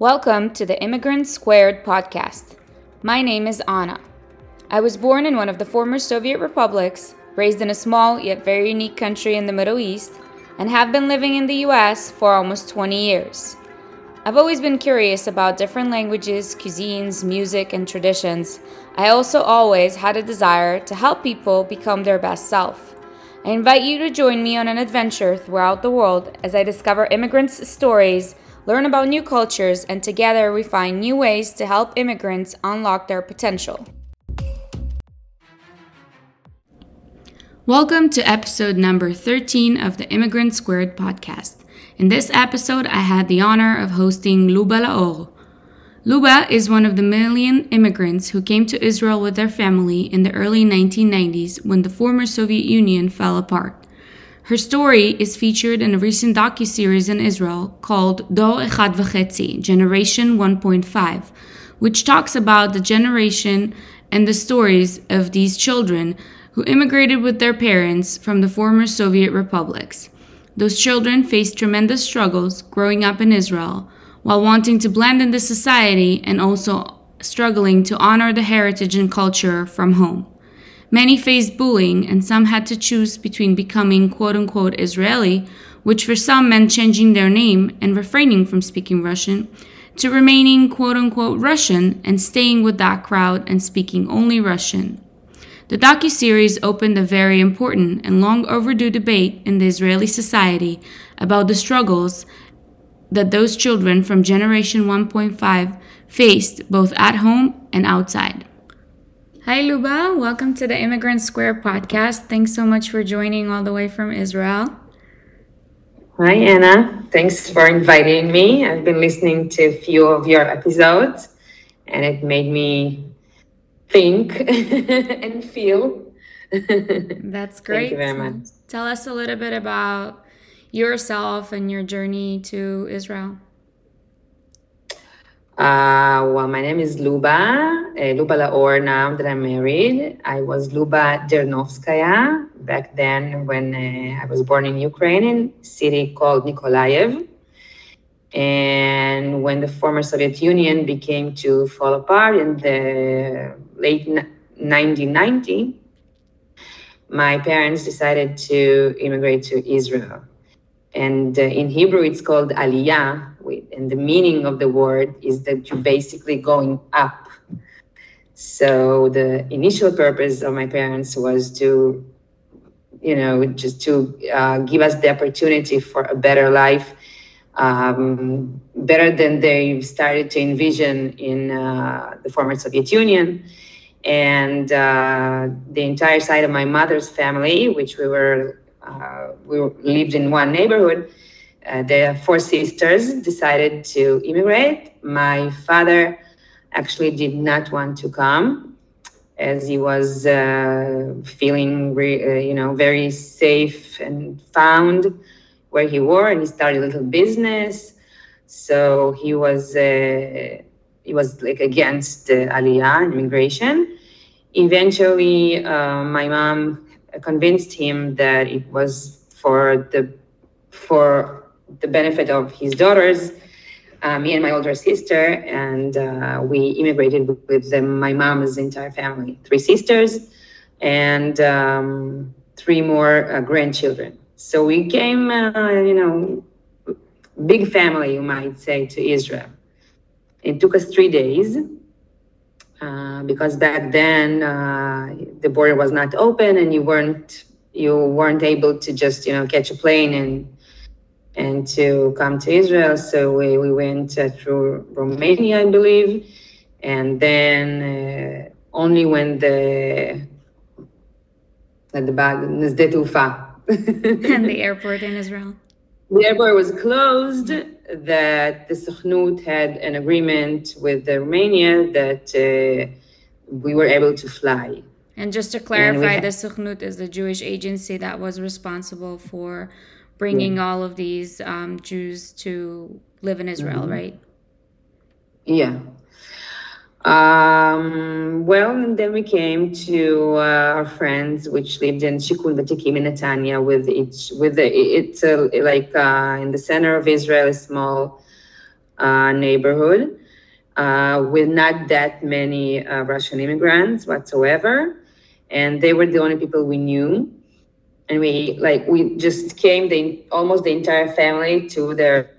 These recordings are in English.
Welcome to the Immigrant Squared podcast. My name is Anna. I was born in one of the former Soviet republics, raised in a small yet very unique country in the Middle East, and have been living in the US for almost 20 years. I've always been curious about different languages, cuisines, music, and traditions. I also always had a desire to help people become their best self. I invite you to join me on an adventure throughout the world as I discover immigrants' stories learn about new cultures, and together we find new ways to help immigrants unlock their potential. Welcome to episode number 13 of the Immigrant Squared podcast. In this episode, I had the honor of hosting Luba Laor. Luba is one of the million immigrants who came to Israel with their family in the early 1990s when the former Soviet Union fell apart. Her story is featured in a recent docu-series in Israel called Dor Echad V'Chetzi, Generation 1.5, which talks about the generation and the stories of these children who immigrated with their parents from the former Soviet republics. Those children faced tremendous struggles growing up in Israel while wanting to blend into society and also struggling to honor the heritage and culture from home. Many faced bullying, and some had to choose between becoming quote unquote Israeli, which for some meant changing their name and refraining from speaking Russian, to remaining quote unquote Russian and staying with that crowd and speaking only Russian. The docu-series opened a very important and long overdue debate in the Israeli society about the struggles that those children from Generation 1.5 faced both at home and outside. Hi, Luba. Welcome to the Immigrant Squared podcast. Thanks so much for joining all the way from Israel. Hi, Anna. Thanks for inviting me. I've been listening to a few of your episodes, and it made me think and feel. That's great. Thank you very much. Tell us a little bit about yourself and your journey to Israel. Uh, well, my name is Luba, uh, Luba Laor now that I'm married. I was Luba Dernovskaya back then when uh, I was born in Ukraine, in a city called Nikolaev. And when the former Soviet Union became to fall apart in the late 1990, my parents decided to immigrate to Israel. And uh, in Hebrew, it's called Aliyah, and the meaning of the word is that you're basically going up. So the initial purpose of my parents was to, you know, just to uh, give us the opportunity for a better life, um, better than they started to envision in uh, the former Soviet Union. And uh, the entire side of my mother's family, which we were, we lived in one neighborhood, uh, the four sisters decided to immigrate. My father actually did not want to come as he was uh, feeling, re- uh, you know, very safe and found where he were, and he started a little business. So he was uh, he was like against Aliyah and immigration. Eventually, uh, my mom convinced him that it was for the for the benefit of his daughters, uh, me and my older sister, and uh, we immigrated with them, my mom's entire family, three sisters, and um, three more uh, grandchildren. So we came, uh, you know, big family, you might say, to Israel. It took us three days. Uh, because back then uh, the border was not open and you weren't you weren't able to just you know catch a plane and and to come to Israel. So we, we went uh, through Romania, I believe, and then uh, only when the at the back Nesde and the airport in Israel. The airport was closed. That the Sukhnut had an agreement with the Romania that uh, we were able to fly. And just to clarify, the Sukhnut is the Jewish agency that was responsible for bringing yeah. all of these um, Jews to live in Israel, mm-hmm. right? Yeah. Um, well, and then we came to uh, our friends, which lived in Shikun Vatikim in Netanya, with each with the, it's like uh, in the center of Israel, a small uh, neighborhood uh, with not that many uh, Russian immigrants whatsoever, and they were the only people we knew. And we like we just came the almost the entire family to their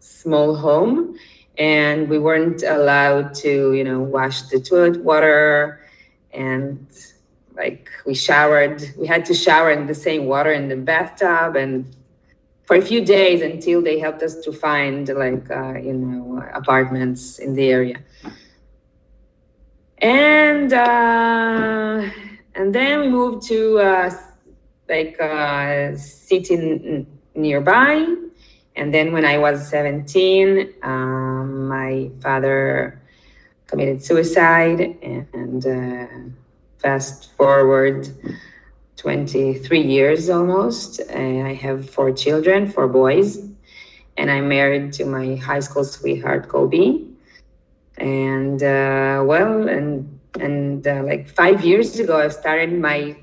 small home, and we weren't allowed to you know wash the toilet water, and like we showered we had to shower in the same water in the bathtub and for a few days until they helped us to find like uh, you know apartments in the area. And uh, and then we moved to uh, like a uh, city nearby. And then when i was 17 um, my father committed suicide and uh, fast forward 23 years almost. I have four children, four boys, and I'm married to my high school sweetheart, Kobe. And uh, well, and and uh, like five years ago, I started my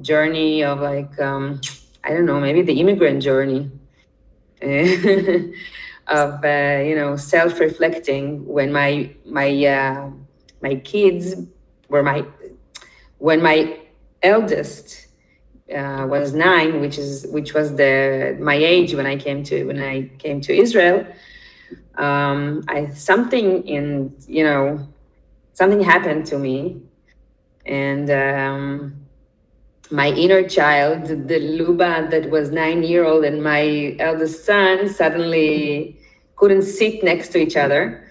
journey of like um, I don't know, maybe the immigrant journey of uh, you know self-reflecting when my my uh, my kids were my when my eldest uh, was nine, which is which was the my age when I came to when I came to Israel. Um, I something in you know something happened to me, and um, my inner child, the Luba that was nine year old, and my eldest son suddenly couldn't sit next to each other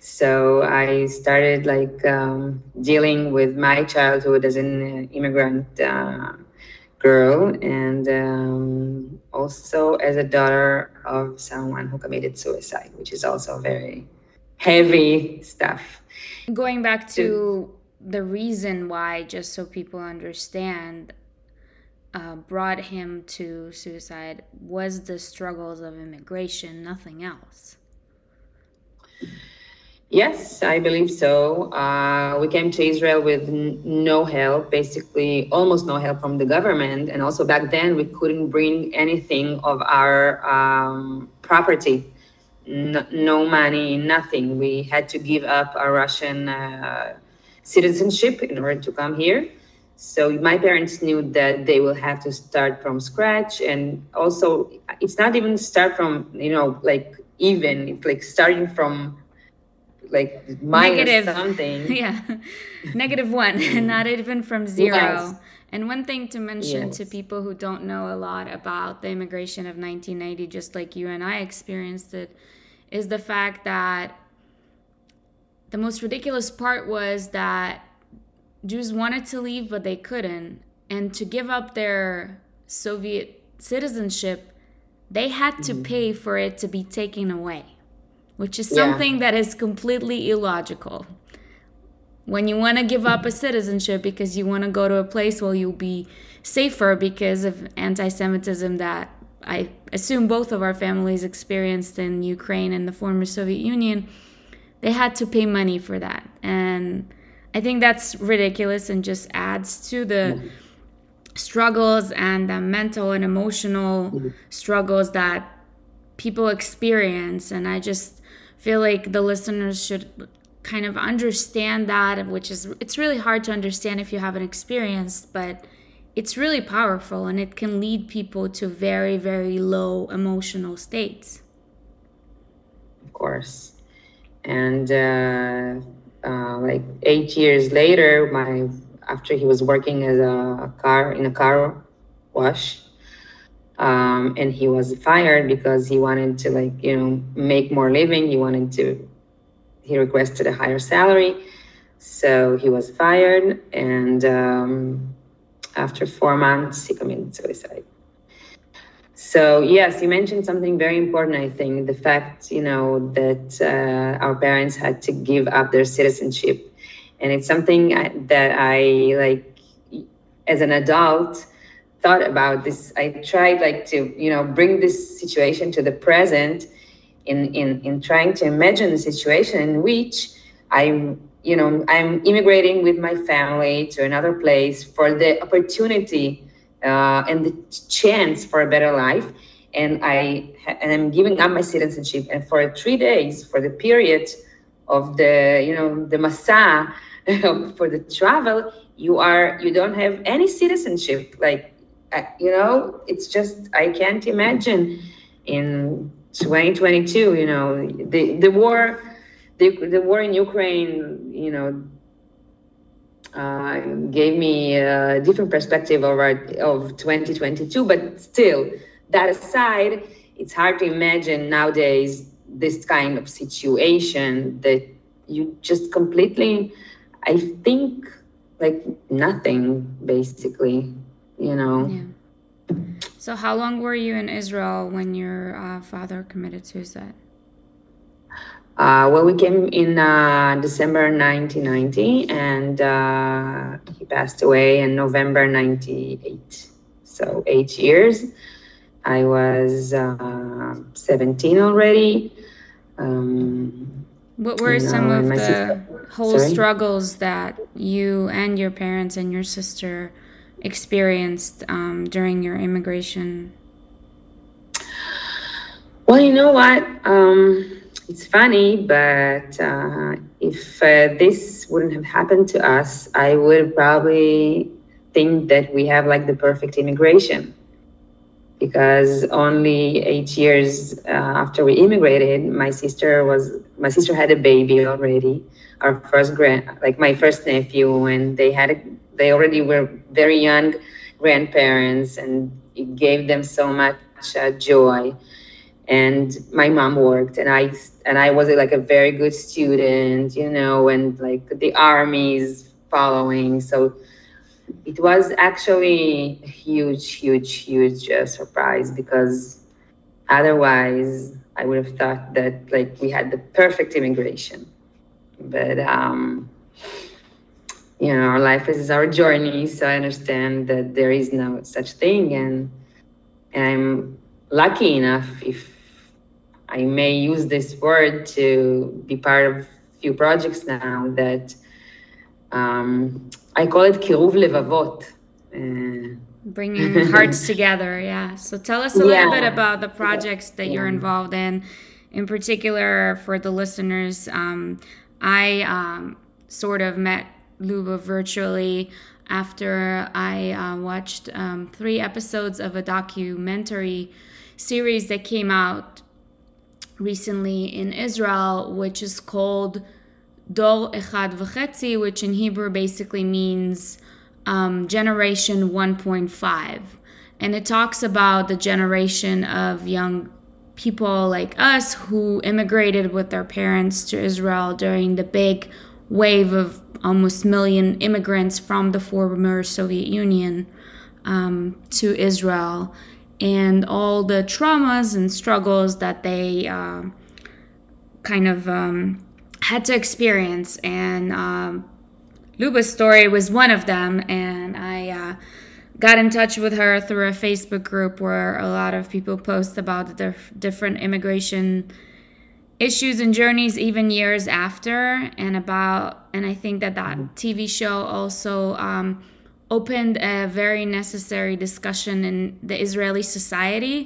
so I started like um, dealing with my childhood as an immigrant uh, girl and um, also as a daughter of someone who committed suicide, which is also very heavy stuff. Going back to the reason why, just so people understand, uh, brought him to suicide was the struggles of immigration, nothing else. Yes, I believe so. Uh, we came to Israel with n- no help, basically almost no help from the government. And also back then, we couldn't bring anything of our um, property, no, no, money, nothing. We had to give up our Russian uh, citizenship in order to come here. So my parents knew that they will have to start from scratch. And also, it's not even start from, you know, like even, it's like starting from like negative something. yeah, negative one, mm. not even from zero. Yes. And one thing to mention yes. to people who don't know a lot about the immigration of 1990, just like you and I experienced it, is the fact that the most ridiculous part was that Jews wanted to leave, but they couldn't. And to give up their Soviet citizenship, they had to mm-hmm. pay for it to be taken away which is something yeah. that is completely illogical. When you want to give up a citizenship because you want to go to a place where you'll be safer because of anti Semitism that I assume both of our families experienced in Ukraine and the former Soviet Union, they had to pay money for that. And I think that's ridiculous and just adds to the mm-hmm. struggles and the mental and emotional mm-hmm. struggles that people experience. And I just feel like the listeners should kind of understand that which is it's really hard to understand if you haven't experienced but it's really powerful and it can lead people to very very low emotional states of course and uh, uh, like eight years later my after he was working as a car in a car wash um, and he was fired because he wanted to like you know make more living. He wanted to he requested a higher salary. So he was fired and um, after four months he committed suicide so yes you mentioned something very important i think the fact you know that uh, our parents had to give up their citizenship. And it's something that i like as an adult thought about this. I tried like to you know bring this situation to the present in in in trying to imagine the situation in which i'm you know i'm immigrating with my family to another place for the opportunity uh, and the chance for a better life and I and I'm giving up my citizenship. And for three days, for the period of the you know the masa for the travel, you are you don't have any citizenship. Like uh, you know, it's just I can't imagine in 2022. You know, the the war, the the war in Ukraine. You know. Uh, gave me a different perspective of, our, of 2022, but still, that aside, it's hard to imagine nowadays this kind of situation that you just completely, I think, like nothing basically, you know. Yeah. So, how long were you in Israel when your uh, father committed suicide? Uh, well, we came in uh, December 1990, and uh, he passed away in November 98. So, eight years. I was uh, 17 already. Um, what were some know, of the sister, whole sorry? struggles that you and your parents and your sister experienced um, during your immigration? Well, you know what? Um, it's funny, but uh, if uh, this wouldn't have happened to us, I would probably think that we have like the perfect immigration because only eight years uh, after we immigrated, my sister was my sister had a baby already, our first grand like my first nephew, and they had a, they already were very young grandparents, and it gave them so much uh, joy. And my mom worked, and I and I was like a very good student, you know, and like the army's following, so it was actually a huge, huge, huge uh, surprise because otherwise I would have thought that like we had the perfect immigration. But um, you know, our life is our journey, so I understand that there is no such thing, and and I'm lucky enough, if I may use this word, to be part of a few projects now that um, I call it kiruv levavot. Uh, Bringing hearts together, yeah. So tell us a yeah. little bit about the projects that you're involved in. In particular, for the listeners, um, I um, sort of met Luba virtually after I uh, watched um, three episodes of a documentary series that came out recently in Israel, which is called Dor Echad V'Chetzi, which in Hebrew basically means um, generation 1.5. And it talks about the generation of young people like us who immigrated with their parents to Israel during the big wave of almost million immigrants from the former Soviet Union um, to Israel and all the traumas and struggles that they uh, kind of um, had to experience. And um, Luba's story was one of them. And I uh, got in touch with her through a Facebook group where a lot of people post about the different immigration issues and journeys even years after and about and i think that that tv show also um, opened a very necessary discussion in the israeli society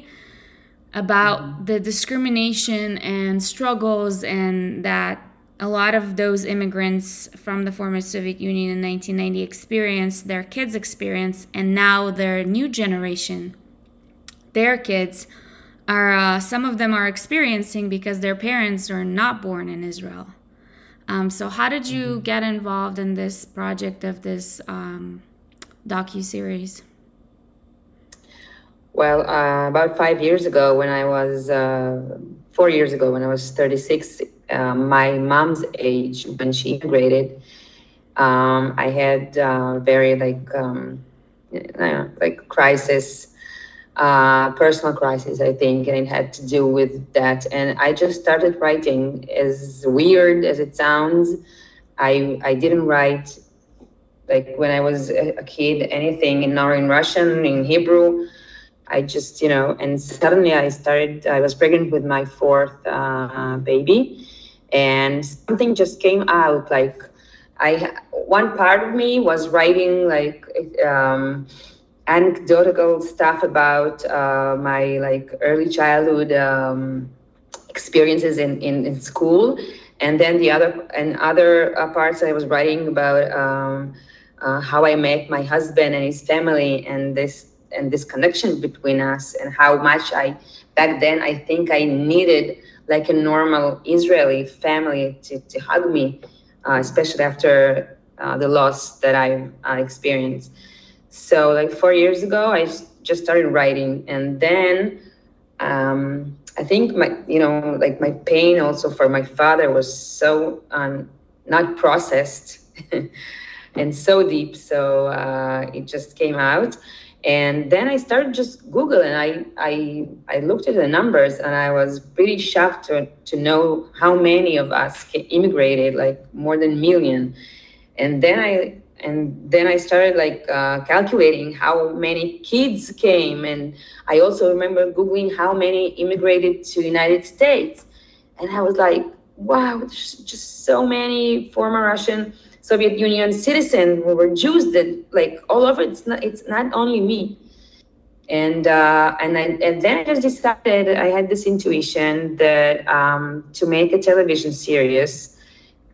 about mm-hmm. the discrimination and struggles and that a lot of those immigrants from the former Soviet Union in 1990 experienced, their kids experience, and now their new generation, their kids, are uh, some of them are experiencing because their parents are not born in Israel. Um, so, how did you mm-hmm. get involved in this project of this um, docu series? Well, uh, about five years ago, when I was uh, four years ago, when I was 36, uh, my mom's age, when she immigrated, um, I had uh, very like um, know, like crisis, uh, personal crisis, I think, and it had to do with that. And I just started writing. As weird as it sounds, I I didn't write like when I was a kid anything, in nor in Russian, in Hebrew. I just, you know, and suddenly I started, I was pregnant with my fourth uh, baby, and something just came out. Like, I, one part of me was writing, like, um, anecdotal stuff about uh, my like early childhood um, experiences in, in, in, school and then the other and other uh, parts i was writing about um, uh, how i met my husband and his family and this and this connection between us and how much i back then i think i needed like a normal israeli family to, to hug me uh, especially after uh, the loss that i experienced. So like four years ago, I just started writing, and then um, I think my you know like my pain also for my father was so um, not processed and so deep. So uh, it just came out. And then I started just Google and I, I, I looked at the numbers and I was pretty shocked to, to know how many of us immigrated, like more than million. And then I and then I started like uh, calculating how many kids came, and I also remember googling how many immigrated to United States, and I was like, wow, just so many former Russian Soviet Union citizens who were Jews that like all over. It's not it's not only me, and uh, and I, and then I just decided I had this intuition that um, to make a television series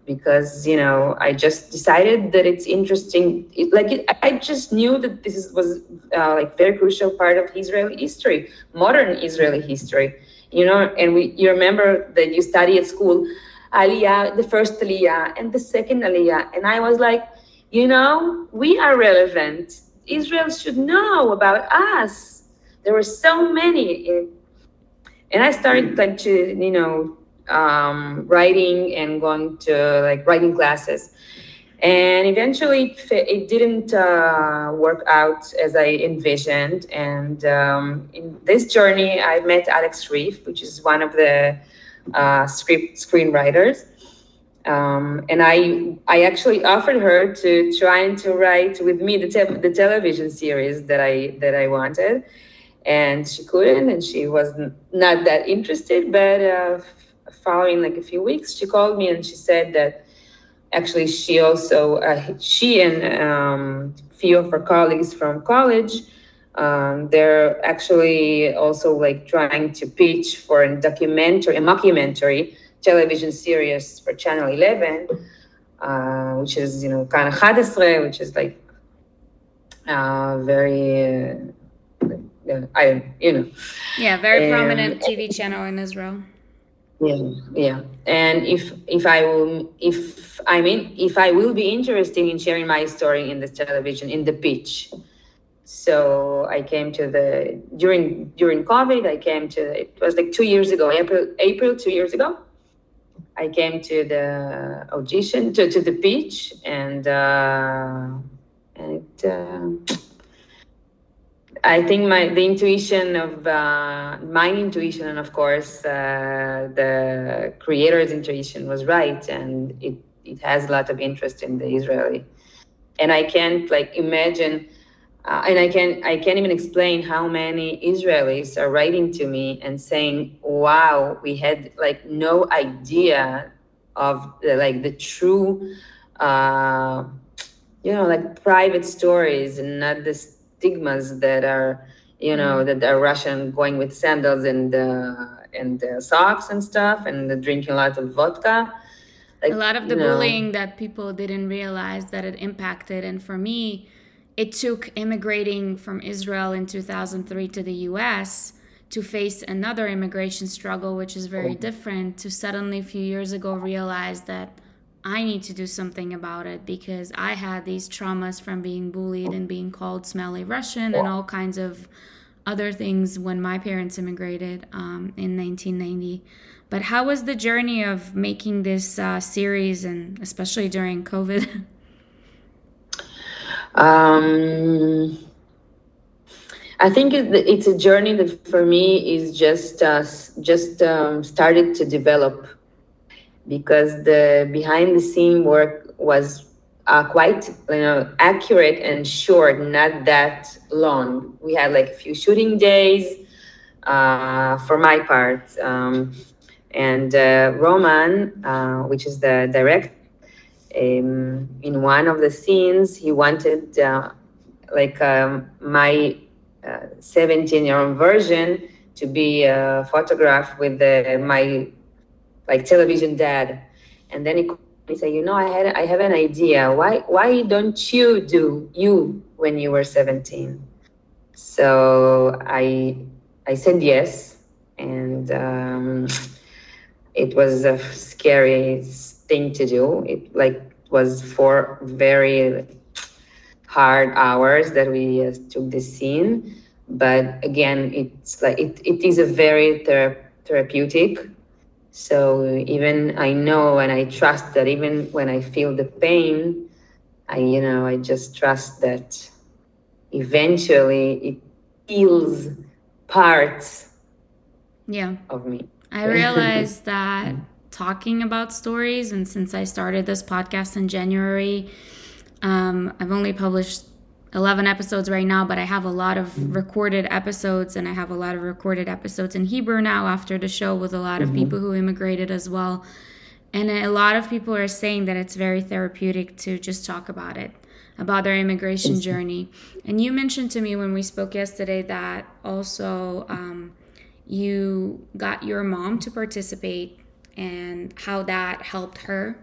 because you know I just decided that it's interesting. It, like it, I just knew that this was uh, like very crucial part of Israeli history, modern Israeli history. You know, and we you remember that you study at school, Aliyah, the first Aliyah and the second Aliyah, and I was like, you know, we are relevant. Israel should know about us. There were so many, and I started like to you know um, writing and going to like writing classes. And eventually, it didn't uh, work out as I envisioned. And um, in this journey, I met Alex Rif, which is one of the uh, script screenwriters. Um, and I, I actually offered her to try to write with me the, te- the television series that I that I wanted, and she couldn't, and she was not that interested. But uh, following like a few weeks, she called me and she said that actually she also uh, she and um, few of her colleagues from college um, they're actually also like trying to pitch for a documentary a mockumentary television series for channel 11 uh, which is you know kind of hadesre which is like uh, very uh, I you know. Yeah very prominent TV channel in Israel. Yeah yeah. And if if i will if i mean if i will be interested in sharing my story in this television in the pitch so i came to the during during covid i came to it was like two years ago april april two years ago. I came to the audition to, to the pitch and uh and uh, I think my the intuition of uh, my intuition and of course uh, the creator's intuition was right, and it it has a lot of interest in the Israeli, and I can't like imagine, uh, and I can I can't even explain how many Israelis are writing to me and saying, "Wow, we had like no idea of the, like the true." Uh, you know, like private stories and not the stigmas that are, you know, mm. that are Russian going with sandals and uh, and uh, socks and stuff, and drinking a lot of vodka. Like, a lot of the bullying know. that people didn't realize that it impacted, and for me, it took immigrating from Israel in 2003 to the U.S. to face another immigration struggle, which is very oh. different. To suddenly, a few years ago, realize that I need to do something about it because I had these traumas from being bullied and being called smelly Russian and all kinds of other things when my parents immigrated um, in 1990. But how was the journey of making this uh, series and especially during COVID? Um, I think it's a journey that for me is just uh, just um, started to develop because the behind the scene work was uh, quite you know accurate and short, not that long. We had like a few shooting days uh, for my part, um, and uh, Roman, uh, which is the director, um, in one of the scenes, he wanted uh, like um, my 17 uh, year old version to be uh, photographed with the, my like television dad. And then he, he said, you know, I had I have an idea. Why why don't you do you when you were 17? So I I said yes, and um, it was a scary thing to do. It like was four very hard hours that we uh, took the scene. But again it's like it, it is a very thera- therapeutic. So even i know and i trust that even when i feel the pain i you know i just trust that eventually it heals parts yeah. of me. I realized that talking about stories and since i started this podcast in january um, i've only published 11 episodes right now, but I have a lot of mm-hmm. recorded episodes and I have a lot of recorded episodes in Hebrew now after the show with a lot of mm-hmm. people who immigrated as well. And a lot of people are saying that it's very therapeutic to just talk about it, about their immigration journey. And you mentioned to me when we spoke yesterday that also um, you got your mom to participate and how that helped her.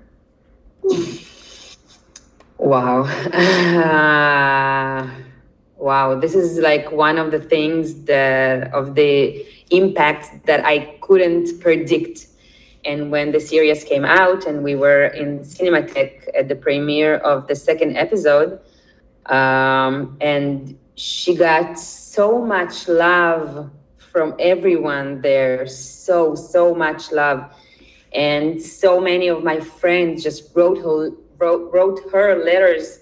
Wow. Uh, wow. This is like one of the things that of the impact that I couldn't predict. And when the series came out and we were in Cinematheque at the premiere of the second episode, um, and she got so much love from everyone there, so, so much love. And so many of my friends just wrote her wrote, wrote her letters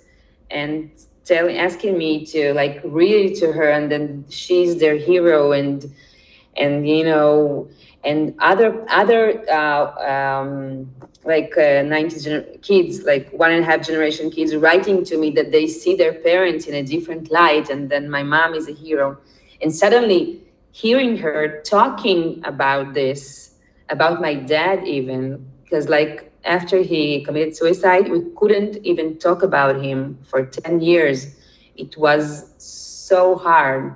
and telling asking me to like read it to her. And then she's their hero and and you know and other other uh, um, like uh, 90s gener- kids like one and a half generation kids writing to me that they see their parents in a different light and then my mom is a hero. And suddenly hearing her talking about this about my dad even because like after he committed suicide, we couldn't even talk about him for 10 years. It was so hard.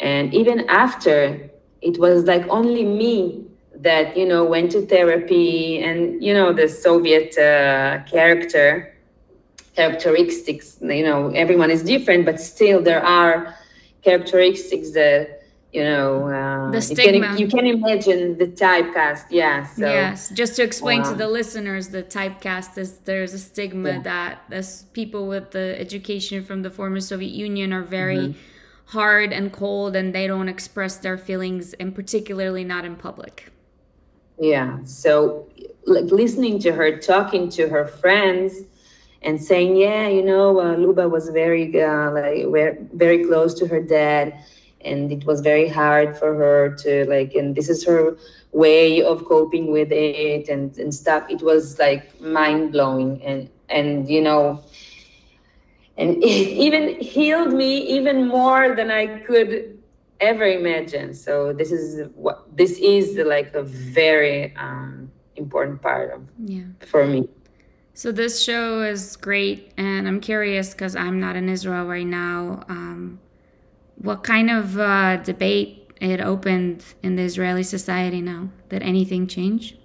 And even after, it was like only me that, you know, went to therapy and, you know, the Soviet uh, character, characteristics, you know, everyone is different, but still there are characteristics that you know uh, the stigma. You can, you can, imagine the typecast yeah so, yes just to explain to the listeners the typecast is there's a stigma yeah. that as people with the education from the former soviet union are very mm-hmm. hard and cold and they don't express their feelings and particularly not in public yeah so like listening to her talking to her friends and saying yeah you know uh, luba was very uh, like very close to her dad and it was very hard for her to like and this is her way of coping with it and, and stuff. It was like mind blowing and and you know and it even healed me even more than i could ever imagine. So this is what this is like a very um, important part of yeah. for me. So this show is great and i'm curious because i'm not in israel right now um, what kind of uh, debate it opened in the Israeli society now? Did anything change?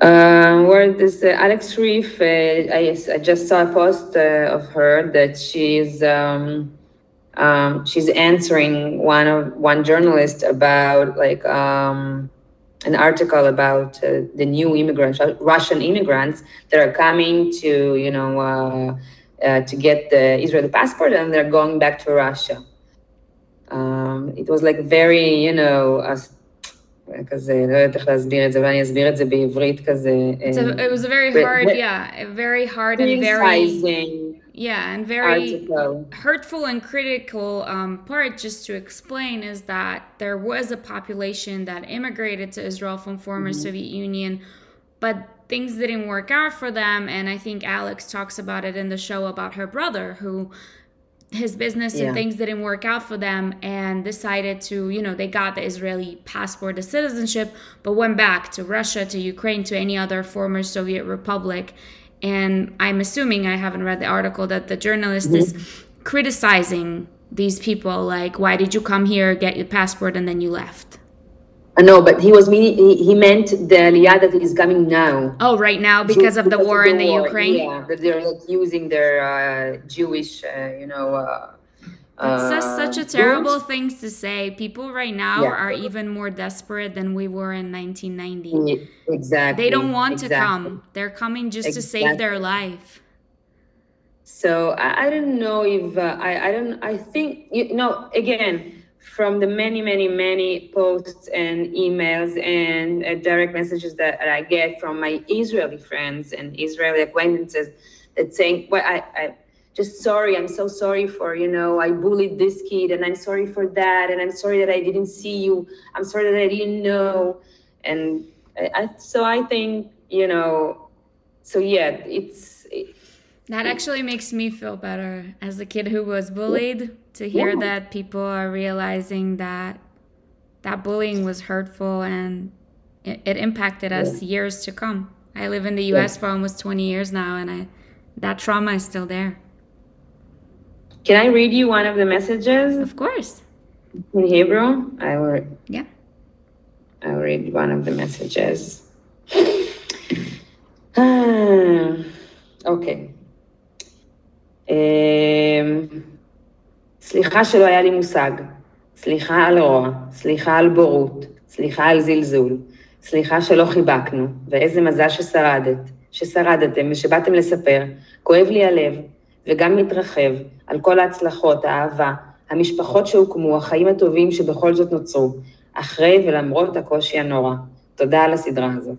Uh, where this uh, Alex Rif, uh, I, I, just saw a post uh, of her that she's um, um, she's answering one of one journalist about like um, an article about uh, the new immigrants, Russian immigrants that are coming to you know uh, uh, to get the Israeli passport, and they're going back to Russia. Um, it was like very, you know, כזה, לא יודעת איך להסביר את זה, ואני אסביר את זה בעברית כזה. It was a very hard, yeah, very hard and very... Yeah, and very article. hurtful and critical um, part, just to explain, is that there was a population that immigrated to Israel from former mm-hmm. Soviet Union, but things didn't work out for them. And I think Alex talks about it in the show about her brother who his business yeah. and things didn't work out for them and decided to, you know, they got the Israeli passport, the citizenship, but went back to Russia, to Ukraine, to any other former Soviet republic. and I'm assuming I haven't read the article that the journalist mm-hmm. is criticizing these people like why did you come here get your passport and then you left no but he was meaning he, he meant the aliyah that is coming now oh right now because of the war in the war. ukraine yeah that they're like using their uh, jewish uh, you know uh, that's uh, such a terrible thing to say. People right now yeah. are even more desperate than we were in 1990. Exactly. They don't want exactly. to come. They're coming just exactly. to save their life. So I, I don't know if uh, I, I don't I think you know again from the many many many posts and emails and uh, direct messages that, I get from my Israeli friends and Israeli acquaintances that saying well I, I just sorry i'm so sorry for you know i bullied this kid and i'm sorry for that and i'm sorry that i didn't see you. I'm sorry that i didn't know. And I, I so i think you know so yeah it's it, that actually makes me feel better as a kid who was bullied to hear yeah. that people are realizing that that bullying was hurtful and it, it impacted us yeah. years to come. I live in the US yeah. for almost 20 years now and I that trauma is still there. Can I read you one of the messages? Of course. In Hebrew? I will Yeah. I'll read one of the messages. Ah, okay. אמ, סליחה שלא היה לי מושג, סליחה על רוע, סליחה על בורות, סליחה על זלזול, סליחה שלא חיבקנו, ואיזה מזל ששרדת, ששרדתם ושבאתם לספר, כואב לי הלב, וגם מתרחב על כל ההצלחות, האהבה, המשפחות שהוקמו, החיים הטובים שבכל זאת נוצרו, אחרי ולמרות הקושי הנורא. תודה על הסדרה הזאת.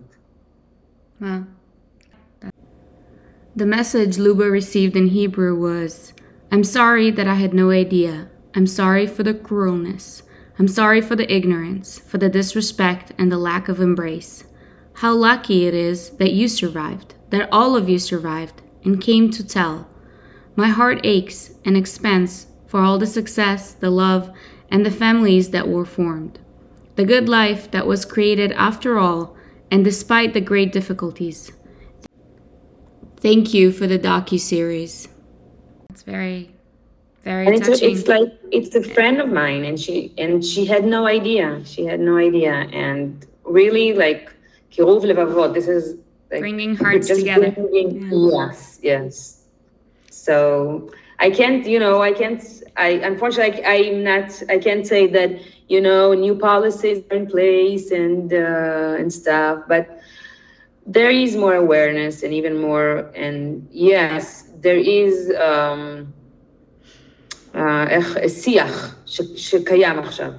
The message Luba received in Hebrew was I'm sorry that I had no idea. I'm sorry for the cruelness. I'm sorry for the ignorance, for the disrespect, and the lack of embrace. How lucky it is that you survived, that all of you survived, and came to tell. My heart aches and expands for all the success, the love, and the families that were formed. The good life that was created after all, and despite the great difficulties. Thank you for the docu series. It's very, very and touching. It's, it's like it's a friend of mine, and she and she had no idea. She had no idea, and really like kiruv levavot. This is like, bringing hearts together. Bringing, yeah. Yes, yes. So I can't, you know, I can't. I unfortunately I, I'm not. I can't say that you know new policies are in place and uh, and stuff, but there is more awareness and even more and yes there is um, uh, שיח שקיים עכשיו.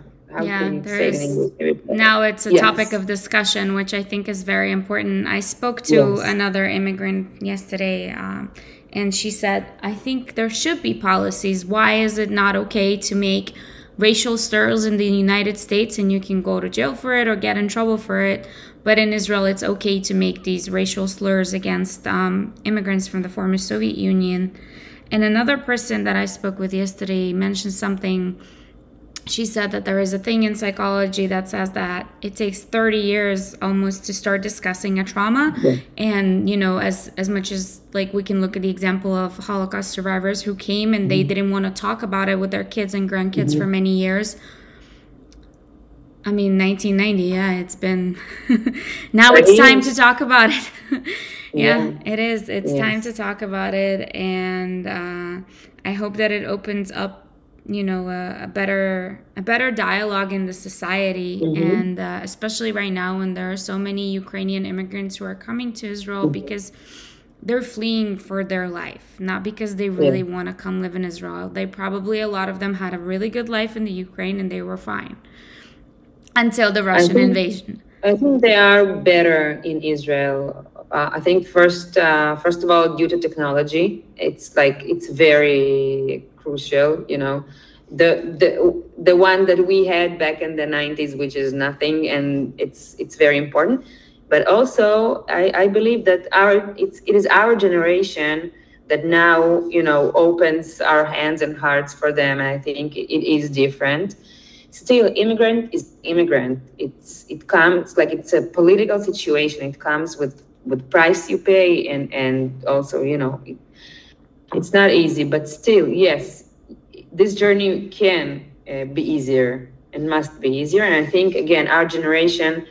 yeah, there is. Now it's a yes. topic of discussion, which I think is very important. I spoke to yes. another immigrant yesterday, um, and she said, I think there should be policies. Why is it not okay to make racial slurs in the United States and you can go to jail for it or get in trouble for it? But in Israel, it's okay to make these racial slurs against um, immigrants from the former Soviet Union. And another person that I spoke with yesterday mentioned something. She said that there is a thing in psychology that says that it takes 30 years almost to start discussing a trauma. Yeah. And, you know, as, as much as like we can look at the example of Holocaust survivors who came and mm-hmm. they didn't want to talk about it with their kids and grandkids mm-hmm. for many years I mean, 1990. Yeah, it's been. now it's time to talk about it. yeah, yeah, it is. It's yes. time to talk about it, and uh, I hope that it opens up, you know, a, a better a better dialogue in the society, mm-hmm. and uh, especially right now when there are so many Ukrainian immigrants who are coming to Israel mm-hmm. because they're fleeing for their life, not because they really yeah. want to come live in Israel. They probably a lot of them had a really good life in the Ukraine and they were fine until the Russian think, invasion? I think they are better in Israel. Uh, I think first, uh, first of all, due to technology, it's like it's very crucial. You know, the the the one that we had back in the '90s, which is nothing, and it's it's very important. But also, I, I believe that our it's it is our generation that now you know opens our hands and hearts for them. And I think it is different still immigrant is immigrant. It's it comes like it's a political situation. It comes with with price you pay and and also you know it, it's not easy but still yes this journey can uh, be easier and must be easier. And i think again our generation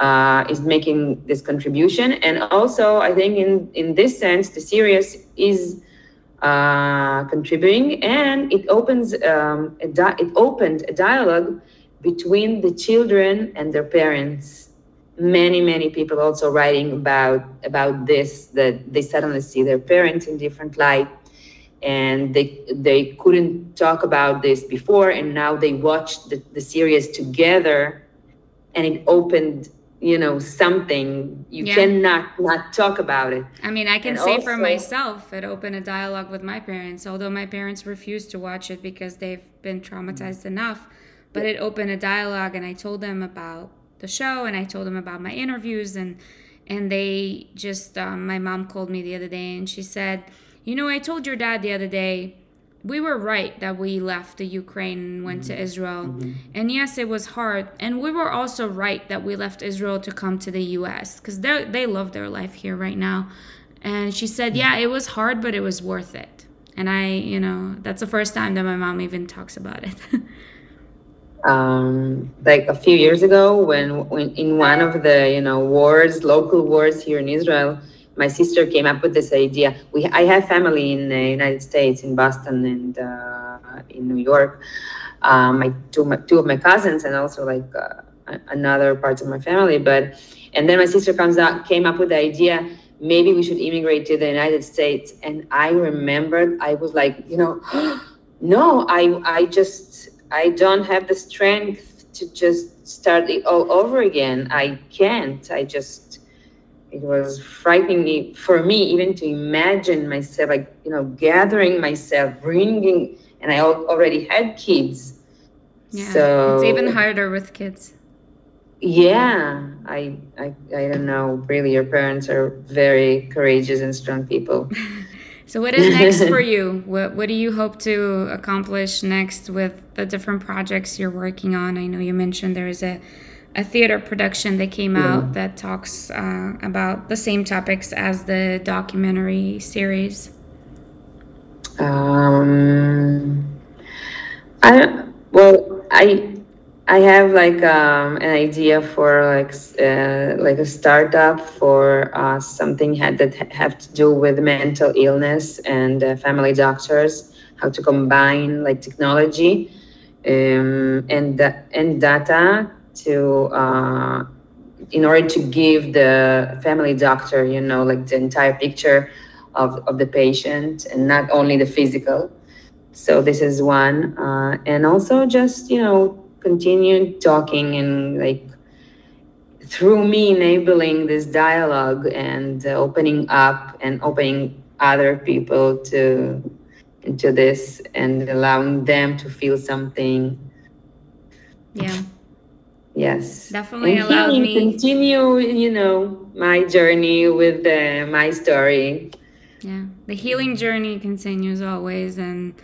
uh, is making this contribution. And also i think in in this sense the series is uh, contributing and it opens um, di- it opened a dialogue between the children and their parents. Many many people also writing about about this that they suddenly see their parents in different light and they they couldn't talk about this before and now they watched the, the series together and it opened you know something you yeah. cannot not talk about it i mean i can and say also, for myself it opened a dialogue with my parents although my parents refused to watch it because they've been traumatized enough but it opened a dialogue and i told them about the show and I told them about my interviews and and they just um, my mom called me the other day and she said, "You know, I told your dad the other day we were right that we left the Ukraine and went mm-hmm. to Israel. Mm-hmm. And yes, it was hard. And we were also right that we left Israel to come to the US because they they love their life here right now. And she said, Yeah, it was hard, but it was worth it. And I, you know, that's the first time that my mom even talks about it. um, like a few years ago when, when in one of the you know wars local wars here in israel my sister came up with this idea we i have family in the united states in boston and uh, in new york um, my two, my two of my cousins and also like uh, another parts of my family but and then my sister comes out came up with the idea maybe we should immigrate to the united states and i remembered i was like you know no i i just I don't have the strength to just start it all over again. I can't. I just, it was frightening for me even to imagine myself, like, you know, gathering myself, bringing, and I already had kids. Yeah, so it's even harder with kids. Yeah, I, I, I don't know. Really, your parents are very courageous and strong people. So, what is next for you? What What do you hope to accomplish next with the different projects you're working on? I know you mentioned there is a a theater production that came yeah. out that talks uh, about the same topics as the documentary series. Um, I well, I I have like um, an idea for like uh, like a startup for uh, something had, that have to do with mental illness and uh, family doctors, how to combine like technology um, and and data to uh, in order to give the family doctor, you know, like the entire picture of, of the patient and not only the physical. So this is one, uh, and also just you know continue talking and like through me enabling this dialogue and uh, opening up and opening other people to into this and allowing them to feel something yeah yes. Definitely and allowed me continue you know my journey with uh, my story. Yeah. The healing journey continues always and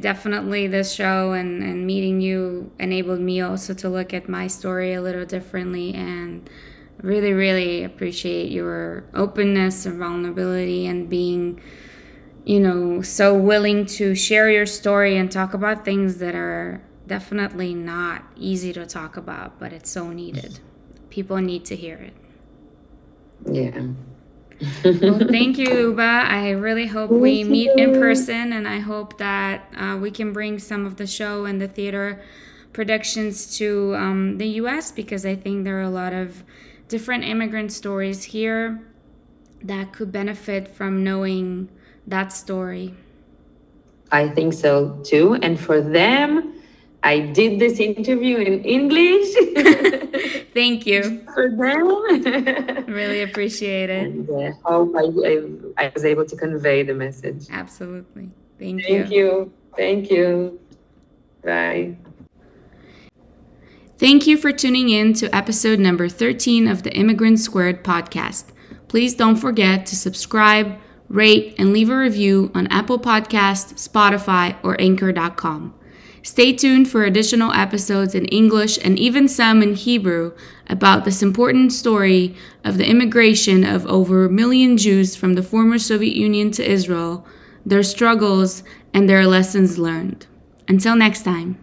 definitely this show and, and meeting you enabled me also to look at my story a little differently and really really appreciate your openness and vulnerability and being you know so willing to share your story and talk about things that are definitely not easy to talk about but it's so needed people need to hear it yeah well, thank you, Luba. I really hope thank we meet you. in person, and I hope that uh, we can bring some of the show and the theater productions to um, the U.S. because I think there are a lot of different immigrant stories here that could benefit from knowing that story. I think so too. And for them, I did this interview in English. Thank you. For them. really appreciate it. And uh, hope I, I, I, was able to convey the message. Absolutely. Thank, Thank you. you. Thank you. Bye. Thank you for tuning in to episode number 13 of the Immigrant Squared podcast. Please don't forget to subscribe, rate, and leave a review on Apple Podcast, Spotify, or Anchor.com. Stay tuned for additional episodes in English and even some in Hebrew about this important story of the immigration of over a million Jews from the former Soviet Union to Israel, their struggles, and their lessons learned. Until next time.